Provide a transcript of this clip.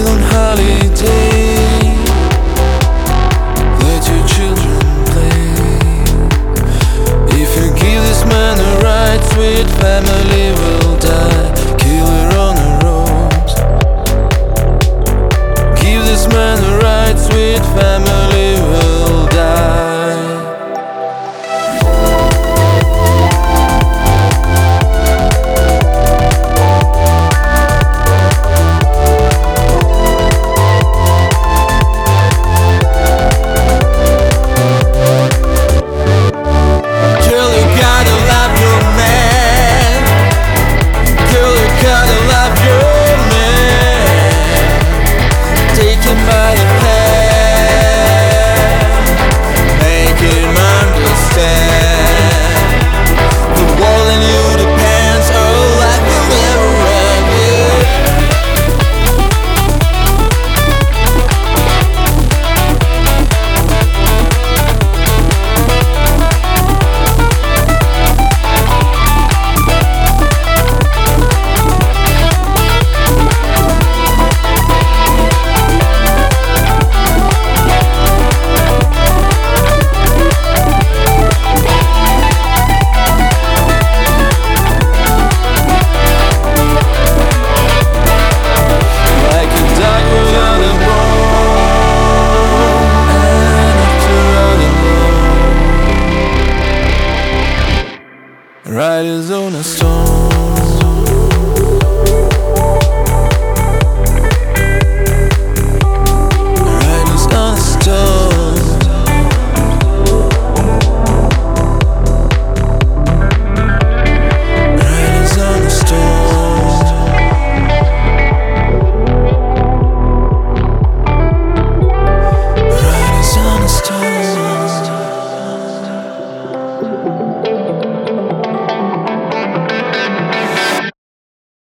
on holiday. Let your children play. If you give this man sweet family. that is on a stone